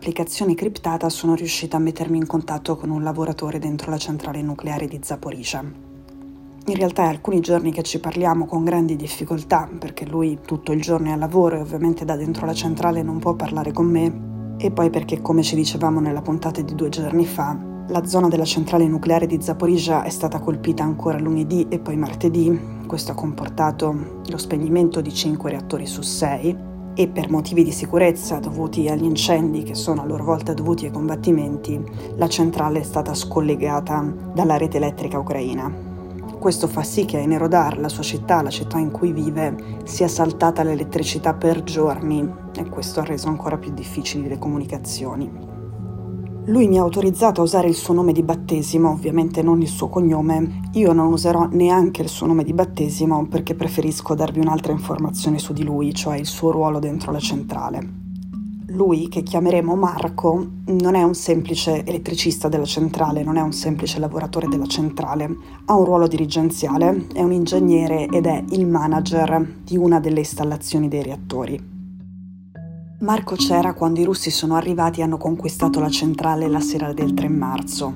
Un'applicazione criptata sono riuscita a mettermi in contatto con un lavoratore dentro la centrale nucleare di Zaporizhia. In realtà è alcuni giorni che ci parliamo con grandi difficoltà, perché lui tutto il giorno è a lavoro e ovviamente da dentro la centrale non può parlare con me, e poi perché, come ci dicevamo nella puntata di due giorni fa, la zona della centrale nucleare di Zaporizhia è stata colpita ancora lunedì e poi martedì. Questo ha comportato lo spegnimento di 5 reattori su 6 e per motivi di sicurezza dovuti agli incendi che sono a loro volta dovuti ai combattimenti, la centrale è stata scollegata dalla rete elettrica ucraina. Questo fa sì che a Enerodar, la sua città, la città in cui vive, sia saltata l'elettricità per giorni e questo ha reso ancora più difficili le comunicazioni. Lui mi ha autorizzato a usare il suo nome di battesimo, ovviamente non il suo cognome. Io non userò neanche il suo nome di battesimo perché preferisco darvi un'altra informazione su di lui, cioè il suo ruolo dentro la centrale. Lui, che chiameremo Marco, non è un semplice elettricista della centrale, non è un semplice lavoratore della centrale, ha un ruolo dirigenziale, è un ingegnere ed è il manager di una delle installazioni dei reattori. Marco c'era quando i russi sono arrivati e hanno conquistato la centrale la sera del 3 marzo.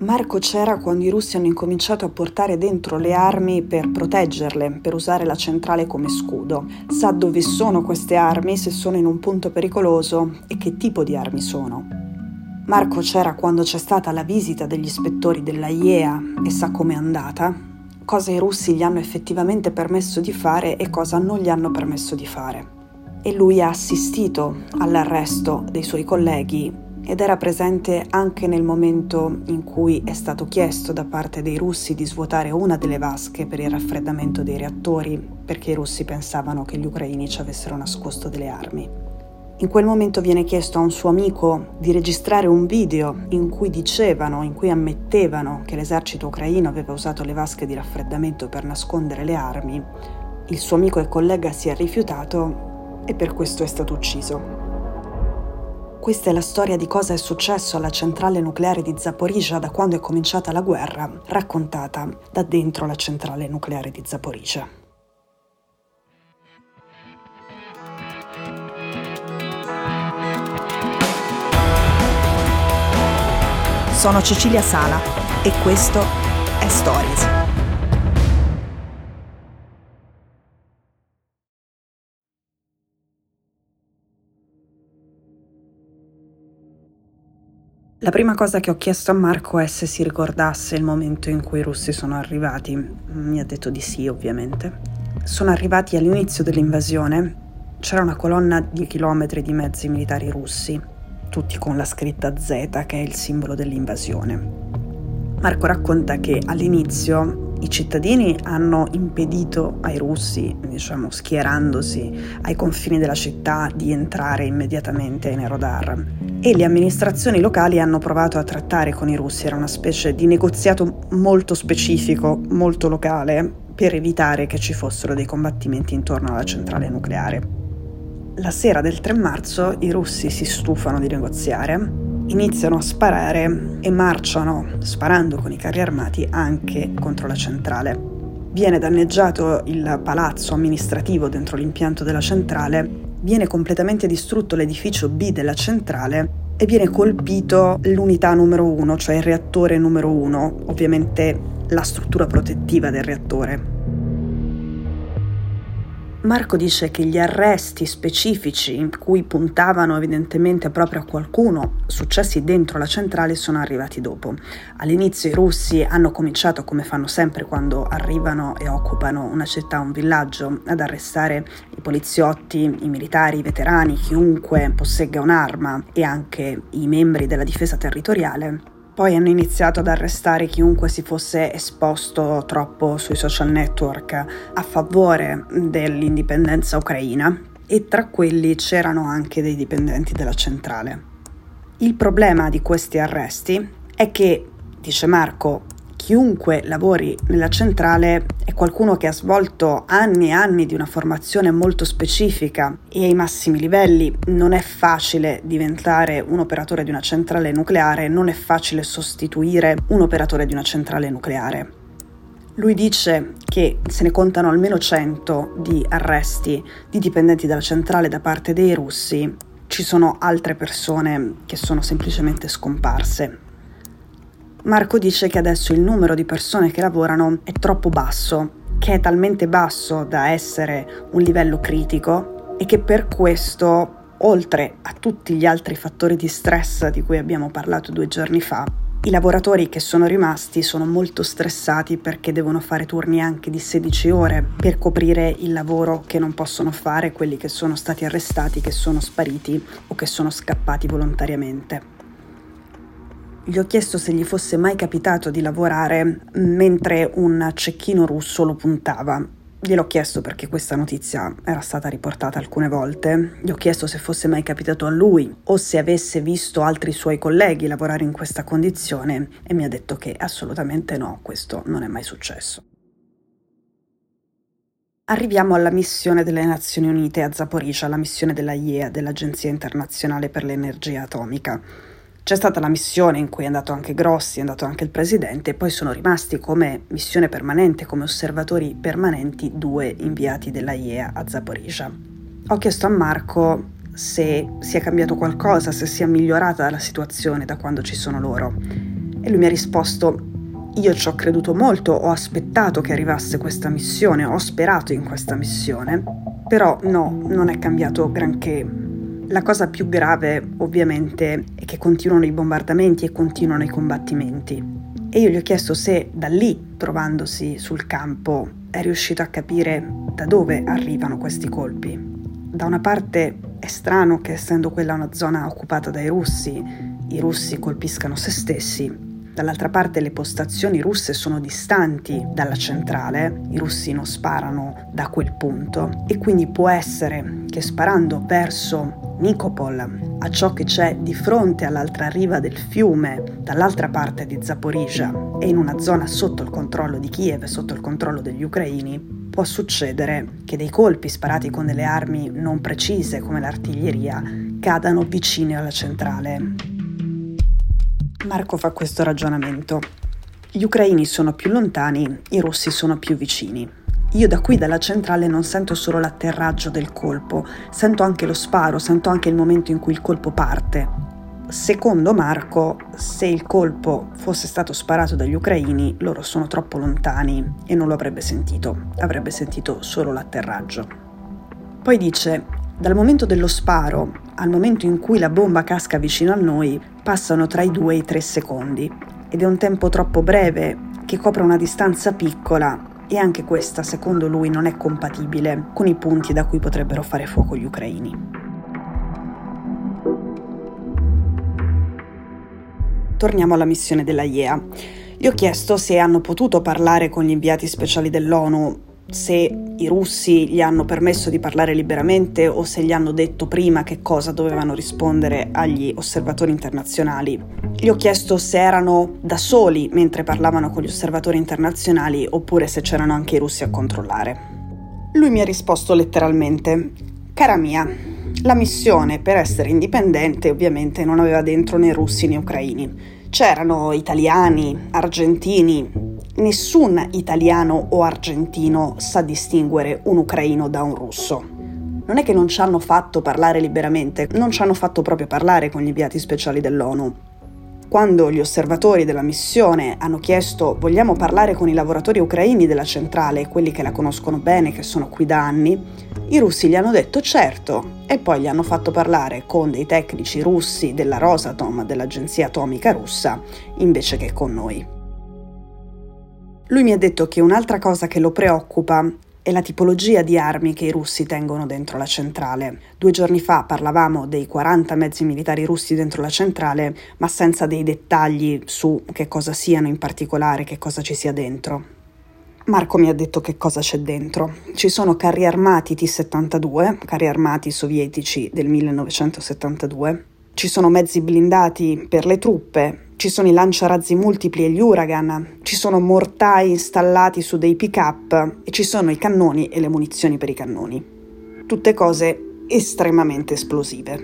Marco c'era quando i russi hanno incominciato a portare dentro le armi per proteggerle, per usare la centrale come scudo. Sa dove sono queste armi, se sono in un punto pericoloso e che tipo di armi sono. Marco c'era quando c'è stata la visita degli ispettori della IEA e sa com'è andata, cosa i russi gli hanno effettivamente permesso di fare e cosa non gli hanno permesso di fare e lui ha assistito all'arresto dei suoi colleghi ed era presente anche nel momento in cui è stato chiesto da parte dei russi di svuotare una delle vasche per il raffreddamento dei reattori perché i russi pensavano che gli ucraini ci avessero nascosto delle armi. In quel momento viene chiesto a un suo amico di registrare un video in cui dicevano, in cui ammettevano che l'esercito ucraino aveva usato le vasche di raffreddamento per nascondere le armi. Il suo amico e collega si è rifiutato e per questo è stato ucciso. Questa è la storia di cosa è successo alla centrale nucleare di Zaporizhia da quando è cominciata la guerra, raccontata da dentro la centrale nucleare di Zaporizhia. Sono Cecilia Sala e questo è Stories. La prima cosa che ho chiesto a Marco è se si ricordasse il momento in cui i russi sono arrivati. Mi ha detto di sì, ovviamente. Sono arrivati all'inizio dell'invasione. C'era una colonna di chilometri di mezzi militari russi, tutti con la scritta Z, che è il simbolo dell'invasione. Marco racconta che all'inizio i cittadini hanno impedito ai russi, diciamo schierandosi ai confini della città, di entrare immediatamente in Erodar e le amministrazioni locali hanno provato a trattare con i russi, era una specie di negoziato molto specifico, molto locale, per evitare che ci fossero dei combattimenti intorno alla centrale nucleare. La sera del 3 marzo i russi si stufano di negoziare iniziano a sparare e marciano, sparando con i carri armati, anche contro la centrale. Viene danneggiato il palazzo amministrativo dentro l'impianto della centrale, viene completamente distrutto l'edificio B della centrale e viene colpito l'unità numero 1, cioè il reattore numero 1, ovviamente la struttura protettiva del reattore. Marco dice che gli arresti specifici in cui puntavano evidentemente proprio a qualcuno successi dentro la centrale sono arrivati dopo. All'inizio i russi hanno cominciato, come fanno sempre quando arrivano e occupano una città, un villaggio, ad arrestare i poliziotti, i militari, i veterani, chiunque possegga un'arma e anche i membri della difesa territoriale poi hanno iniziato ad arrestare chiunque si fosse esposto troppo sui social network a favore dell'indipendenza ucraina e tra quelli c'erano anche dei dipendenti della centrale. Il problema di questi arresti è che, dice Marco, chiunque lavori nella centrale è qualcuno che ha svolto anni e anni di una formazione molto specifica e ai massimi livelli. Non è facile diventare un operatore di una centrale nucleare, non è facile sostituire un operatore di una centrale nucleare. Lui dice che se ne contano almeno 100 di arresti di dipendenti della centrale da parte dei russi ci sono altre persone che sono semplicemente scomparse. Marco dice che adesso il numero di persone che lavorano è troppo basso, che è talmente basso da essere un livello critico e che per questo, oltre a tutti gli altri fattori di stress di cui abbiamo parlato due giorni fa, i lavoratori che sono rimasti sono molto stressati perché devono fare turni anche di 16 ore per coprire il lavoro che non possono fare quelli che sono stati arrestati, che sono spariti o che sono scappati volontariamente. Gli ho chiesto se gli fosse mai capitato di lavorare mentre un cecchino russo lo puntava Gliel'ho chiesto perché questa notizia era stata riportata alcune volte, gli ho chiesto se fosse mai capitato a lui o se avesse visto altri suoi colleghi lavorare in questa condizione e mi ha detto che assolutamente no, questo non è mai successo. Arriviamo alla missione delle Nazioni Unite a Zaporizhia, la missione della IEA, dell'Agenzia internazionale per l'energia atomica. C'è stata la missione in cui è andato anche Grossi, è andato anche il presidente e poi sono rimasti come missione permanente, come osservatori permanenti, due inviati della IEA a Zaporizhia. Ho chiesto a Marco se sia cambiato qualcosa, se sia migliorata la situazione da quando ci sono loro. E lui mi ha risposto io ci ho creduto molto, ho aspettato che arrivasse questa missione, ho sperato in questa missione, però no, non è cambiato granché. La cosa più grave, ovviamente, è che continuano i bombardamenti e continuano i combattimenti. E io gli ho chiesto se da lì, trovandosi sul campo, è riuscito a capire da dove arrivano questi colpi. Da una parte è strano che essendo quella una zona occupata dai russi, i russi colpiscano se stessi, Dall'altra parte le postazioni russe sono distanti dalla centrale, i russi non sparano da quel punto e quindi può essere che sparando verso Nikopol, a ciò che c'è di fronte all'altra riva del fiume, dall'altra parte di Zaporizhia e in una zona sotto il controllo di Kiev, sotto il controllo degli ucraini, può succedere che dei colpi sparati con delle armi non precise come l'artiglieria cadano vicini alla centrale Marco fa questo ragionamento. Gli ucraini sono più lontani, i russi sono più vicini. Io da qui dalla centrale non sento solo l'atterraggio del colpo, sento anche lo sparo, sento anche il momento in cui il colpo parte. Secondo Marco, se il colpo fosse stato sparato dagli ucraini, loro sono troppo lontani e non lo avrebbe sentito, avrebbe sentito solo l'atterraggio. Poi dice, dal momento dello sparo al momento in cui la bomba casca vicino a noi passano tra i due e i tre secondi ed è un tempo troppo breve che copre una distanza piccola e anche questa, secondo lui, non è compatibile con i punti da cui potrebbero fare fuoco gli ucraini. Torniamo alla missione della IEA. Gli ho chiesto se hanno potuto parlare con gli inviati speciali dell'ONU se i russi gli hanno permesso di parlare liberamente o se gli hanno detto prima che cosa dovevano rispondere agli osservatori internazionali. Gli ho chiesto se erano da soli mentre parlavano con gli osservatori internazionali oppure se c'erano anche i russi a controllare. Lui mi ha risposto letteralmente, cara mia, la missione per essere indipendente ovviamente non aveva dentro né russi né ucraini. C'erano italiani, argentini, nessun italiano o argentino sa distinguere un ucraino da un russo. Non è che non ci hanno fatto parlare liberamente, non ci hanno fatto proprio parlare con gli inviati speciali dell'ONU. Quando gli osservatori della missione hanno chiesto vogliamo parlare con i lavoratori ucraini della centrale, quelli che la conoscono bene, che sono qui da anni, i russi gli hanno detto certo e poi gli hanno fatto parlare con dei tecnici russi della Rosatom, dell'agenzia atomica russa, invece che con noi. Lui mi ha detto che un'altra cosa che lo preoccupa è la tipologia di armi che i russi tengono dentro la centrale. Due giorni fa parlavamo dei 40 mezzi militari russi dentro la centrale, ma senza dei dettagli su che cosa siano in particolare, che cosa ci sia dentro. Marco mi ha detto che cosa c'è dentro. Ci sono carri armati T-72, carri armati sovietici del 1972, ci sono mezzi blindati per le truppe, ci sono i lanciarazzi multipli e gli Uragan, ci sono mortai installati su dei pick-up e ci sono i cannoni e le munizioni per i cannoni. Tutte cose estremamente esplosive.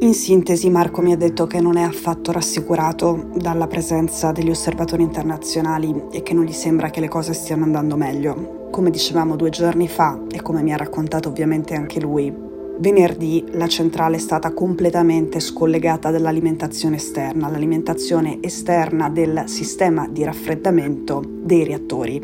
In sintesi, Marco mi ha detto che non è affatto rassicurato dalla presenza degli osservatori internazionali e che non gli sembra che le cose stiano andando meglio. Come dicevamo due giorni fa, e come mi ha raccontato ovviamente anche lui, Venerdì la centrale è stata completamente scollegata dall'alimentazione esterna, l'alimentazione esterna del sistema di raffreddamento dei reattori.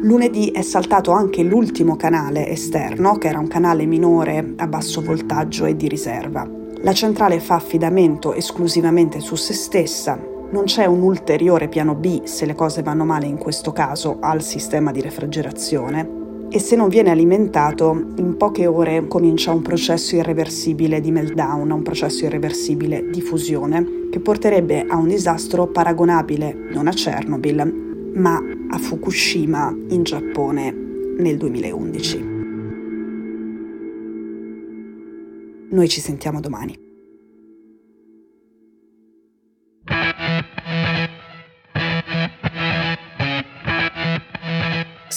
Lunedì è saltato anche l'ultimo canale esterno, che era un canale minore a basso voltaggio e di riserva. La centrale fa affidamento esclusivamente su se stessa, non c'è un ulteriore piano B se le cose vanno male in questo caso al sistema di refrigerazione e se non viene alimentato in poche ore comincia un processo irreversibile di meltdown, un processo irreversibile di fusione che porterebbe a un disastro paragonabile non a Chernobyl ma a Fukushima in Giappone nel 2011. Noi ci sentiamo domani.